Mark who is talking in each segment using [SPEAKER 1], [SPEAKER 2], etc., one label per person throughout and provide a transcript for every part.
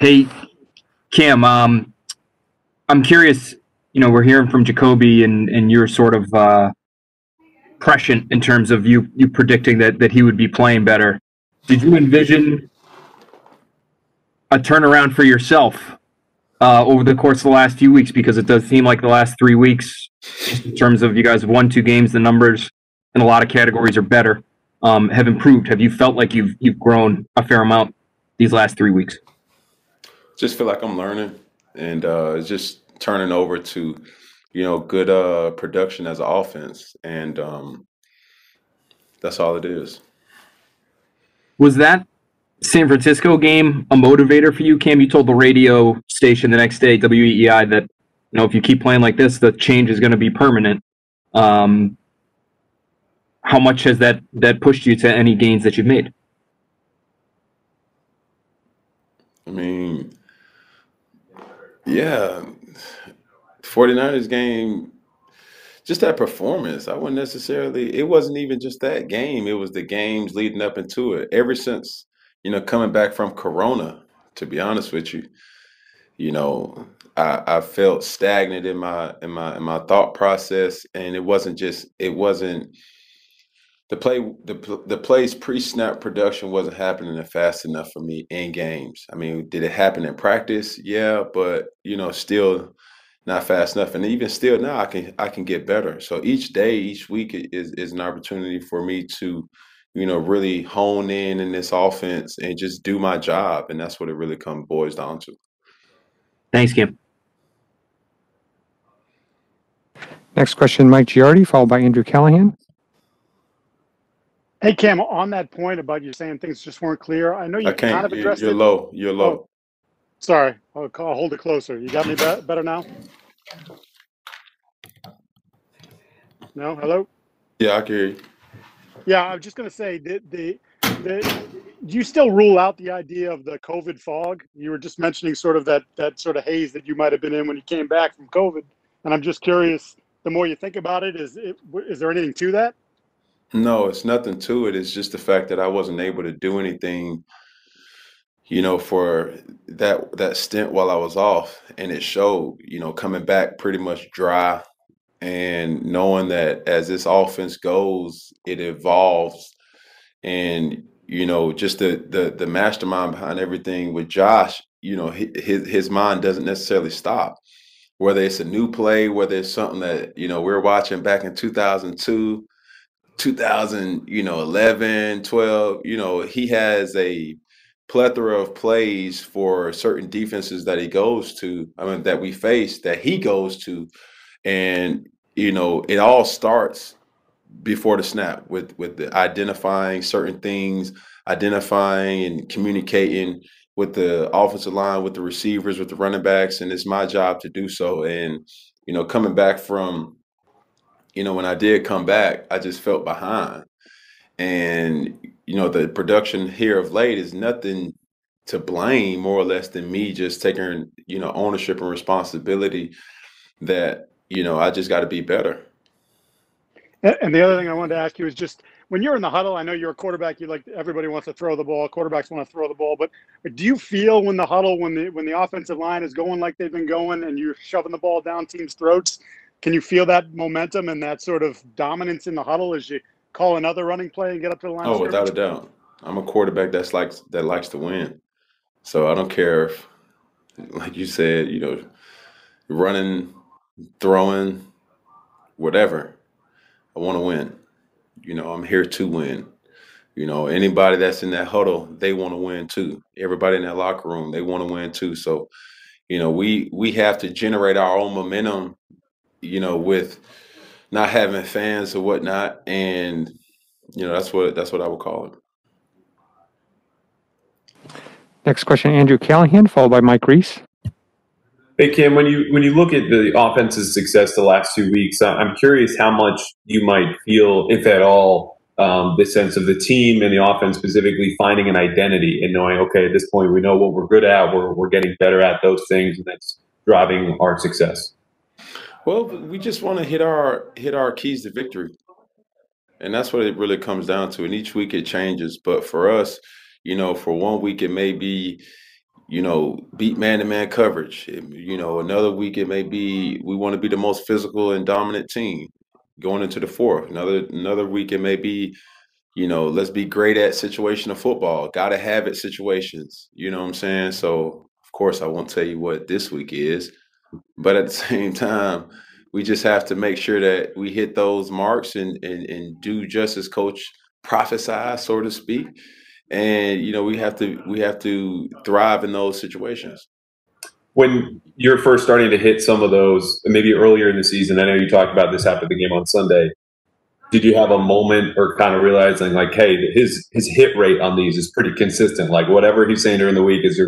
[SPEAKER 1] Hey, Cam. Um, I'm curious. You know, we're hearing from Jakobi, and and you're sort of uh, prescient in terms of you you predicting that that he would be playing better. Did you envision a turnaround for yourself uh, over the course of the last few weeks? Because it does seem like the last three weeks, in terms of you guys have won two games, the numbers in a lot of categories are better, um, have improved. Have you felt like you've you've grown a fair amount these last three weeks?
[SPEAKER 2] Just feel like I'm learning, and uh, it's just turning over to, you know, good uh, production as an offense, and um, that's all it is.
[SPEAKER 1] Was that San Francisco game a motivator for you, Cam? You told the radio station the next day, WEEI, that you know if you keep playing like this, the change is going to be permanent. Um, how much has that that pushed you to any gains that you've made?
[SPEAKER 2] I mean, yeah, 49ers game, just that performance. I wouldn't necessarily, it wasn't even just that game, it was the games leading up into it. Ever since, you know, coming back from Corona, to be honest with you, you know, I, I felt stagnant in my in my in my thought process, and it wasn't just it wasn't the play the the plays pre-snap production wasn't happening fast enough for me in games. I mean, did it happen in practice? Yeah, but you know, still not fast enough. And even still now, I can I can get better. So each day, each week is is an opportunity for me to, you know, really hone in in this offense and just do my job. And that's what it really comes boils down to.
[SPEAKER 1] Thanks, Kim.
[SPEAKER 3] Next question, Mike Giardi, followed by Andrew Callahan.
[SPEAKER 4] Hey Cam, on that point about you saying things just weren't clear, I know you
[SPEAKER 2] I
[SPEAKER 4] kind
[SPEAKER 2] can't.
[SPEAKER 4] of
[SPEAKER 2] You,
[SPEAKER 4] addressed
[SPEAKER 2] you're
[SPEAKER 4] it.
[SPEAKER 2] low. You're low.
[SPEAKER 4] Oh, sorry. I'll, I'll hold it closer. You got me be- better now? No? Hello?
[SPEAKER 2] Yeah, I can hear you.
[SPEAKER 4] Yeah, I was just gonna say the the the do you still rule out the idea of the COVID fog? You were just mentioning sort of that that sort of haze that you might have been in when you came back from COVID, and I'm just curious. The more you think about it, is it is there anything to that?
[SPEAKER 2] No, it's nothing to it. It's just the fact that I wasn't able to do anything, you know, for that that stint while I was off, and it showed. You know, coming back pretty much dry, and knowing that as this offense goes, it evolves, and you know, just the the the mastermind behind everything with Josh. You know, his his mind doesn't necessarily stop. Whether it's a new play, whether it's something that you know we're watching back in 2002 2000 you know 11 12 you know he has a plethora of plays for certain defenses that he goes to i mean that we face that he goes to. And you know it all starts before the snap with with the identifying certain things identifying and communicating with the offensive line with the receivers with the running backs and it's my job to do so. And you know coming back from you know when i did come back i just felt behind and you know the production here of late is nothing to blame more or less than me just taking you know ownership and responsibility that you know i just got to be better
[SPEAKER 4] And the other thing I wanted to ask you is just when you're in the huddle, I know you're a quarterback. You like everybody wants to throw the ball. Quarterbacks want to throw the ball, but do you feel when the huddle, when the when the offensive line is going like they've been going, and you're shoving the ball down teams' throats? Can you feel that momentum and that sort of dominance in the huddle as you call another running play and get up to the line
[SPEAKER 2] oh without a doubt. I'm a quarterback that's likes that likes to win. So i don't care if like you said you know running throwing whatever. I want to win. You know i'm here to win. You know, anybody that's in that huddle, they want to win too. Everybody in that locker room, they want to win too. So, you know, we we have to generate our own momentum, you know, with not having fans or whatnot. And, you know, that's what that's what I would call it.
[SPEAKER 3] Next question, Andrew Callahan, followed by Mike Reiss.
[SPEAKER 5] Hey Kim, when you when you look at the offense's success the last two weeks, I- I'm curious how much you might feel, if at all, um, the sense of the team and the offense specifically finding an identity and knowing, okay, at this point we know what we're good at, we're we're getting better at those things, and that's driving our success.
[SPEAKER 2] Well, we just want to hit our hit our keys to victory. And that's what it really comes down to. And each week it changes. But for us, you know, for one week it may be, you know, beat man to man coverage. You know, another week it may be we want to be the most physical and dominant team going into the fourth. Another another week it may be, you know, let's be great at situational football. Gotta have it situations. You know what I'm saying? So of course I won't tell you what this week is, but at the same time, we just have to make sure that we hit those marks and and, and do just as coach prophesy, so to speak. And you know, we have to we have to thrive in those situations.
[SPEAKER 5] when you're first starting to hit some of those, maybe earlier in the season, I know you talked about this after the game on Sunday. Did you have a moment or kind of realizing like, hey, his his hit rate on these is pretty consistent? Like whatever he's saying during the week is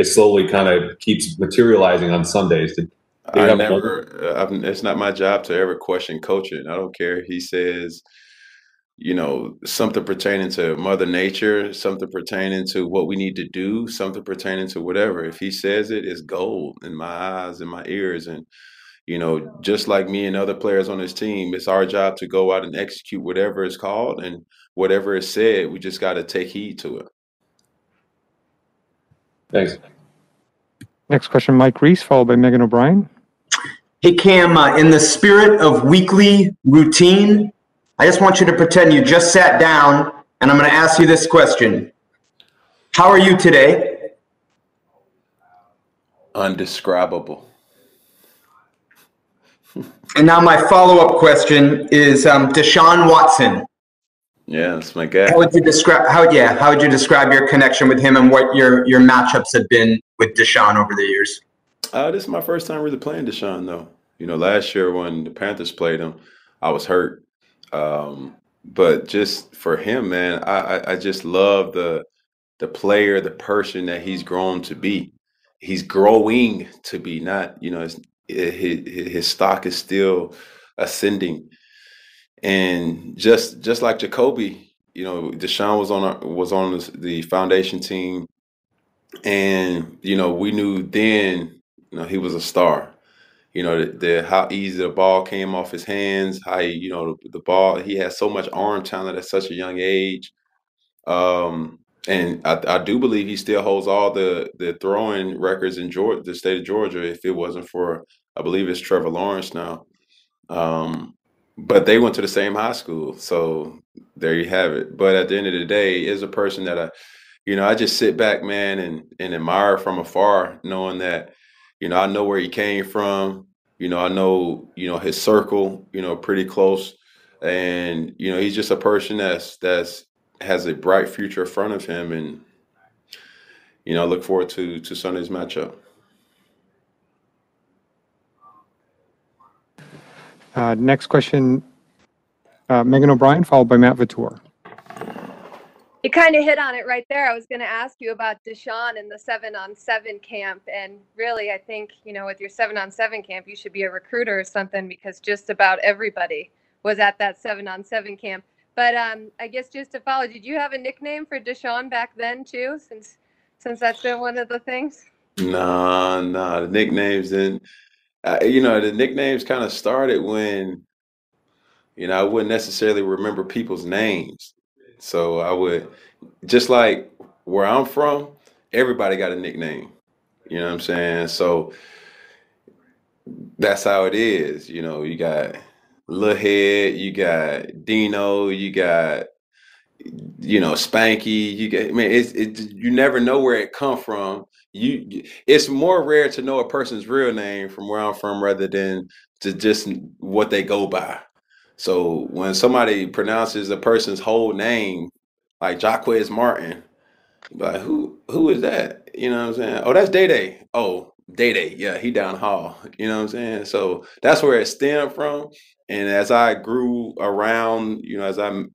[SPEAKER 5] it slowly kind of keeps materializing on Sundays. Did, you
[SPEAKER 2] I never. uh, I've, it's not my job to ever question coaching. I don't care. He says, you know, something pertaining to Mother Nature, something pertaining to what we need to do, something pertaining to whatever. If he says it, it's gold in my eyes and my ears. And you know, just like me and other players on this team, it's our job to go out and execute whatever is called and whatever is said. We just got to take heed to it.
[SPEAKER 5] Thanks.
[SPEAKER 3] Next question, Mike Reiss, followed by Megan O'Brien.
[SPEAKER 6] Hey Cam, uh, in the spirit of weekly routine, I just want you to pretend you just sat down and I'm going to ask you this question. How are you today?
[SPEAKER 2] Undescribable.
[SPEAKER 6] And now my follow-up question is um, Deshaun Watson.
[SPEAKER 2] Yeah, that's my guy.
[SPEAKER 6] How would you describe how yeah, how would you describe your connection with him and what your your matchups have been with Deshaun over the years?
[SPEAKER 2] Uh, this is my first time really playing Deshaun, though. You know, last year when the Panthers played him, I was hurt. Um, but just for him, man, I, I, I just love the the player, the person that he's grown to be. He's growing to be, not you know, his his, his stock is still ascending. And just just like Jakobi, you know, Deshaun was on our, was on the foundation team, and you know, we knew then you know, he was a star. You know, the, the how easy the ball came off his hands, how he, you know, the, the ball, he had so much arm talent at such a young age. Um, and I, I do believe he still holds all the the throwing records in Georgia, the state of Georgia. If it wasn't for, I believe it's Trevor Lawrence now. Um, but they went to the same high school, so there you have it. But at the end of the day, is a person that I, you know, I just sit back, man, and and admire from afar, knowing that you know, I know where he came from. You know, I know, you know, his circle, you know, pretty close. And, you know, he's just a person that's that's has a bright future in front of him and you know, I look forward to to Sunday's matchup.
[SPEAKER 3] Uh, next question, uh, Megan O'Brien, followed by Matt Vautour.
[SPEAKER 7] You kind of hit on it right there. I was going to ask you about Deshaun and the seven on seven camp. And really, I think, you know, with your seven on seven camp, you should be a recruiter or something because just about everybody was at that seven on seven camp. But um, I guess just to follow, did you have a nickname for Deshaun back then too? Since since that's been one of the things.
[SPEAKER 2] Nah, nah, the nicknames and uh, you know, the nicknames kind of started when you know, I wouldn't necessarily remember people's names. So I would just like where I'm from, everybody got a nickname. You know what I'm saying? So that's how it is. You know, you got Lil Head, you got Dino, you got you know Spanky. You get, I mean, it's it. You never know where it come from. You, it's more rare to know a person's real name from where I'm from rather than to just what they go by. So when somebody pronounces a person's whole name, like Jaquez Martin, like who who is that? You know what I'm saying? Oh, that's Day Day. Oh, Day Day. Yeah, he down hall. You know what I'm saying? So that's where it stemmed from. And as I grew around, you know, as I'm,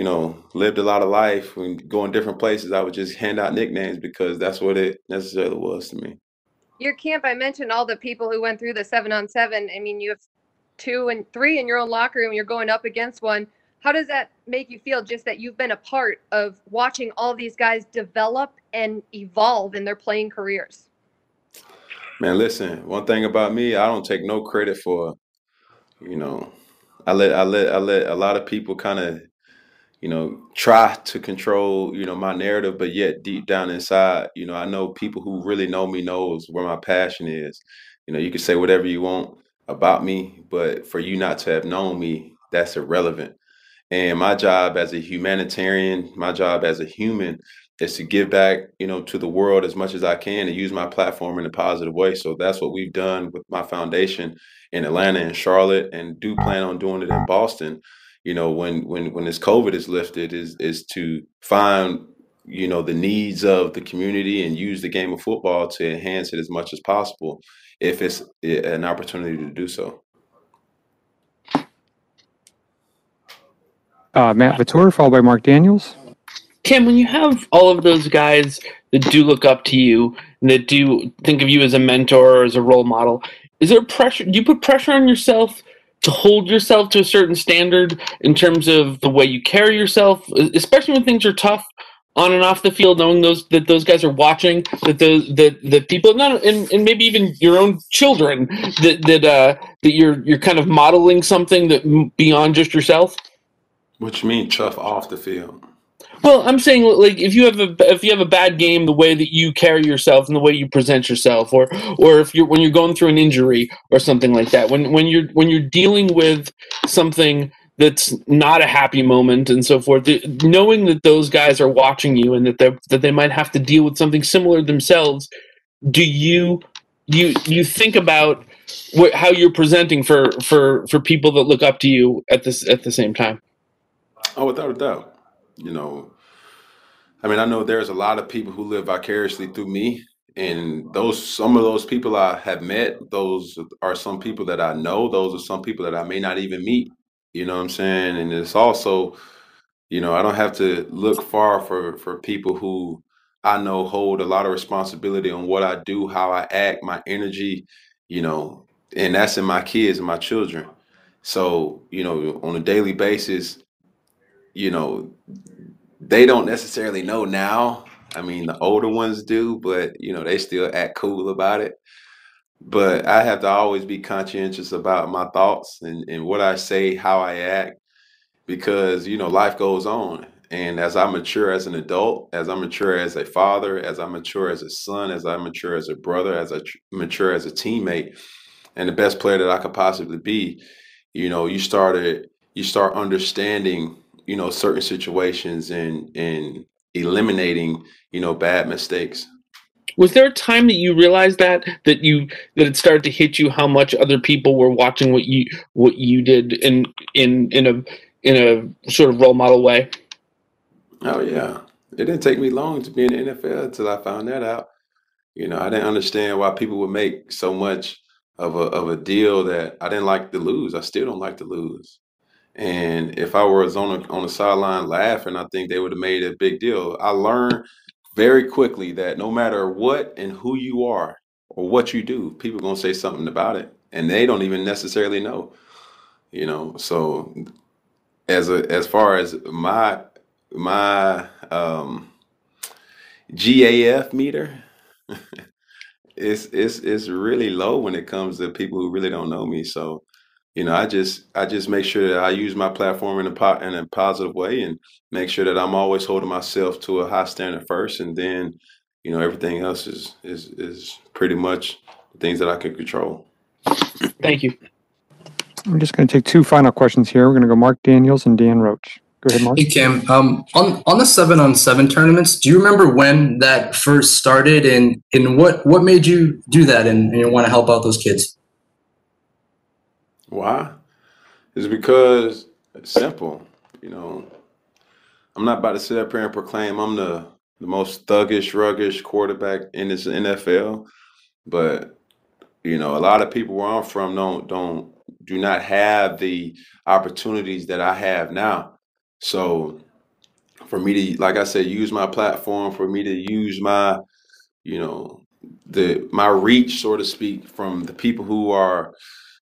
[SPEAKER 2] you know, lived a lot of life and going different places, I would just hand out nicknames because that's what it necessarily was to me.
[SPEAKER 7] Your camp, I mentioned all the people who went through the seven on seven. I mean, you have two and three in your own locker room. You're going up against one. How does that make you feel? Just that you've been a part of watching all these guys develop and evolve in their playing careers.
[SPEAKER 2] Man, listen. One thing about me, I don't take no credit for, you know, I let I let I let a lot of people kind of, you know, try to control, you know, my narrative, but yet deep down inside, you know, I know people who really know me knows where my passion is. You know, you can say whatever you want about me, but for you not to have known me, that's irrelevant. And my job as a humanitarian, my job as a human is to give back, you know, to the world as much as I can and use my platform in a positive way. So that's what we've done with my foundation in Atlanta and Charlotte and do plan on doing it in Boston. You know, when when when this COVID is lifted is is to find you know the needs of the community and use the game of football to enhance it as much as possible if it's an opportunity to do so.
[SPEAKER 3] Uh, Matt Vautour, followed by Mark Daniels.
[SPEAKER 8] Cam, when you have all of those guys that do look up to you and that do think of you as a mentor or as a role model, is there pressure? Do you put pressure on yourself to hold yourself to a certain standard in terms of the way you carry yourself, especially when things are tough on and off the field, knowing those that those guys are watching, that those that that people, not and, and maybe even your own children, that that uh, that you're you're kind of modeling something that beyond just yourself.
[SPEAKER 2] What you mean, tough off the field?
[SPEAKER 8] Well, I'm saying like if you have a if you have a bad game, the way that you carry yourself and the way you present yourself, or or if you're when you're going through an injury or something like that, when when you're when you're dealing with something that's not a happy moment and so forth, knowing that those guys are watching you and that they that they might have to deal with something similar themselves, do you you you think about how you're presenting for for for people that look up to you at this at the same time?
[SPEAKER 2] Oh, without a doubt you know, I mean, I know there's a lot of people who live vicariously through me, and those some of those people I have met, those are some people that I know. Those are some people that I may not even meet. You know what I'm saying? And it's also, you know, I don't have to look far for for people who I know hold a lot of responsibility on what I do, how I act, my energy, you know, and that's in my kids and my children. So, you know, on a daily basis, you know, they don't necessarily know now. I mean, the older ones do, but you know, they still act cool about it. But I have to always be conscientious about my thoughts and, and what I say, how I act, because you know, life goes on. And as I mature as an adult, as I mature as a father, as I mature as a son, as I mature as a brother, as I tr- mature as a teammate, and the best player that I could possibly be, you know, you started you start understanding you know certain situations and and eliminating you know bad mistakes.
[SPEAKER 8] Was there a time that you realized that that you that it started to hit you how much other people were watching what you what you did in in in a in a sort of role model way?
[SPEAKER 2] Oh yeah. It didn't take me long to be in the nfl until i found that out. You know i didn't understand why people would make so much of a of a deal that i didn't like to lose. I still don't like to lose and if I was on a, on the sideline laughing, I think they would have made a big deal. I learned very quickly that no matter what and who you are or what you do, people are gonna say something about it, and they don't even necessarily know. You know, so as a as far as my my um, GAF meter, it's it's it's really low when it comes to people who really don't know me. So you know, I just I just make sure that I use my platform in a po- in a positive way, and make sure that I'm always holding myself to a high standard first, and then, you know, everything else is is is pretty much things that I can control.
[SPEAKER 8] Thank you.
[SPEAKER 3] I'm just going to take two final questions here. We're going to go Mark Daniels and Dan Roche. Go ahead, Mark.
[SPEAKER 9] Hey, Cam. Um, on on the seven on seven tournaments, do you remember when that first started, and and what what made you do that, and, and want to help out those kids?
[SPEAKER 2] Why? It's because it's simple. You know, I'm not about to sit up here and proclaim I'm the the most thuggish, ruggish quarterback in this NFL, but you know, a lot of people where I'm from don't don't do not have the opportunities that I have now. So for me to, like I said, use my platform, for me to use my, you know, the my reach, so to speak, from the people who are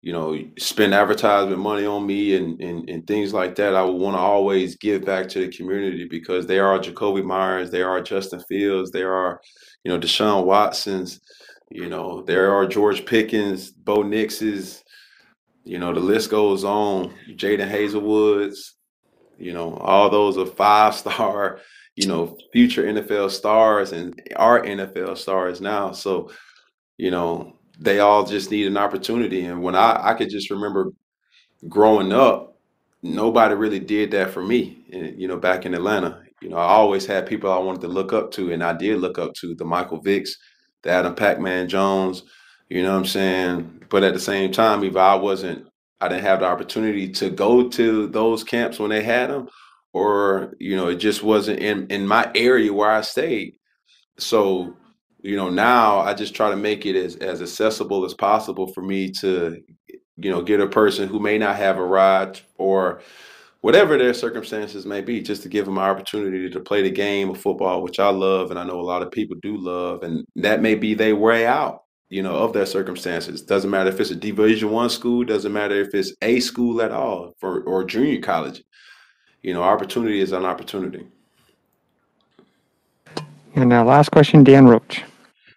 [SPEAKER 2] you know, spend advertisement money on me and, and, and things like that, I would want to always give back to the community because they are Jakobi Meyers, they are Justin Fields, there are, you know, Deshaun Watsons, you know, there are George Pickens, Bo Nixes, you know, the list goes on, Jadon Haselwood's, You know, all those are five star, you know, future NFL stars and are NFL stars now. So, you know, they all just need an opportunity. And when I, I could just remember growing up, nobody really did that for me. eh, You know, back in Atlanta, you know, I always had people I wanted to look up to, and I did look up to the Michael Vicks, the Adam Pac-Man Jones. You know what I'm saying? But at the same time, if I wasn't, I didn't have the opportunity to go to those camps when they had them, or you know, it just wasn't in in my area where I stayed. So, you know, now I just try to make it as as accessible as possible for me to, you know, get a person who may not have a ride or whatever their circumstances may be, just to give them an opportunity to play the game of football, which I love, and I know a lot of people do love, and that may be their way out, you know, of their circumstances. Doesn't matter if it's a Division One school, doesn't matter if it's a school at all, for or junior college. You know, opportunity is an opportunity.
[SPEAKER 3] And now last question, Dan Roche.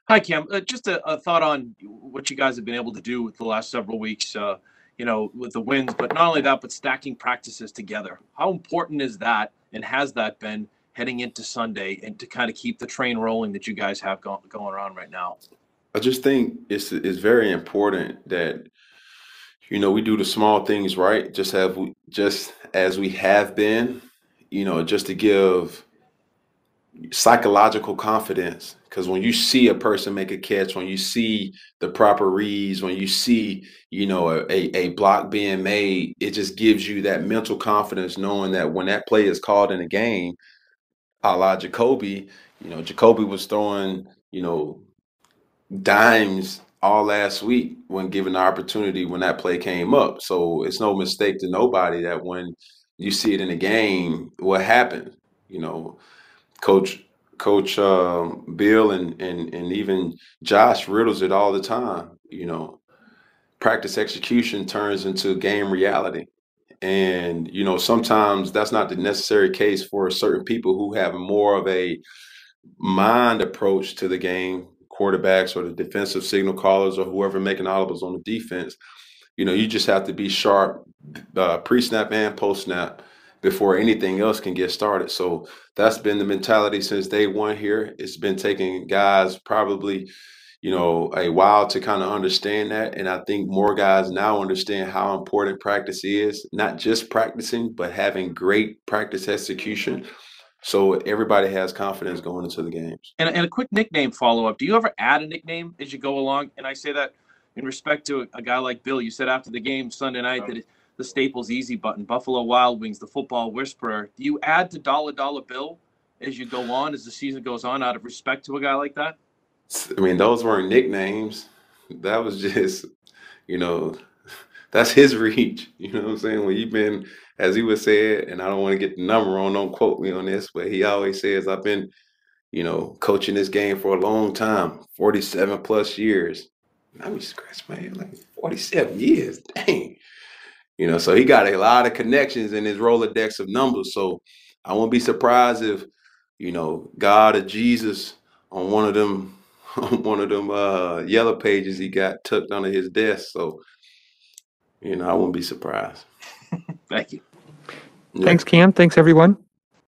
[SPEAKER 10] Hi, Cam. Uh, just a, a thought on what you guys have been able to do with the last several weeks. Uh, you know, with the wins, but not only that, but stacking practices together. How important is that, and has that been heading into Sunday, and to kind of keep the train rolling that you guys have go- going on right now?
[SPEAKER 2] I just think it's it's very important that you know we do the small things right, just have we just as we have been, you know, just to give psychological confidence. Because when you see a person make a catch, when you see the proper reads, when you see you know a, a, block being made, it just gives you that mental confidence, knowing that when that play is called in a game, a la Jakobi, you know, Jakobi was throwing, you know, dimes all last week when given the opportunity when that play came up. So it's no mistake to nobody that when you see it in a game, what happened? You know, Coach Coach um, Bill and and and even Josh riddles it all the time. You know, practice execution turns into game reality. And you know, sometimes that's not the necessary case for certain people who have more of a mind approach to the game, quarterbacks or the defensive signal callers or whoever making audibles on the defense. You know, you just have to be sharp uh, pre-snap and post-snap before anything else can get started. So that's been the mentality since day one here. It's been taking guys probably, you know, a while to kind of understand that. And I think more guys now understand how important practice is, not just practicing, but having great practice execution. So everybody has confidence going into the games.
[SPEAKER 10] And, and a quick nickname follow up. Do you ever add a nickname as you go along? And I say that in respect to a, guy like Bill. You said after the game Sunday night that the Staples Easy button, Buffalo Wild Wings, the Football Whisperer. Do you add to Dollar Dollar Bill as you go on, as the season goes on, out of respect to a guy like that?
[SPEAKER 2] I mean, those weren't nicknames. That was just, you know, that's his reach. You know what I'm saying? When you've been, as he would say and I don't want to get the number wrong, don't quote me on this, but he always says, I've been, you know, coaching this game for a long time, 47 plus years. I mean, scratch my head like 47 years. Dang. You know, so he got a lot of connections in his Rolodex of numbers. So I won't be surprised if, you know, God or Jesus on one of them on one of them uh yellow pages he got tucked under his desk. So, you know, I wouldn't be surprised.
[SPEAKER 10] Thank you.
[SPEAKER 2] Yeah.
[SPEAKER 3] Thanks, Cam. Thanks, everyone.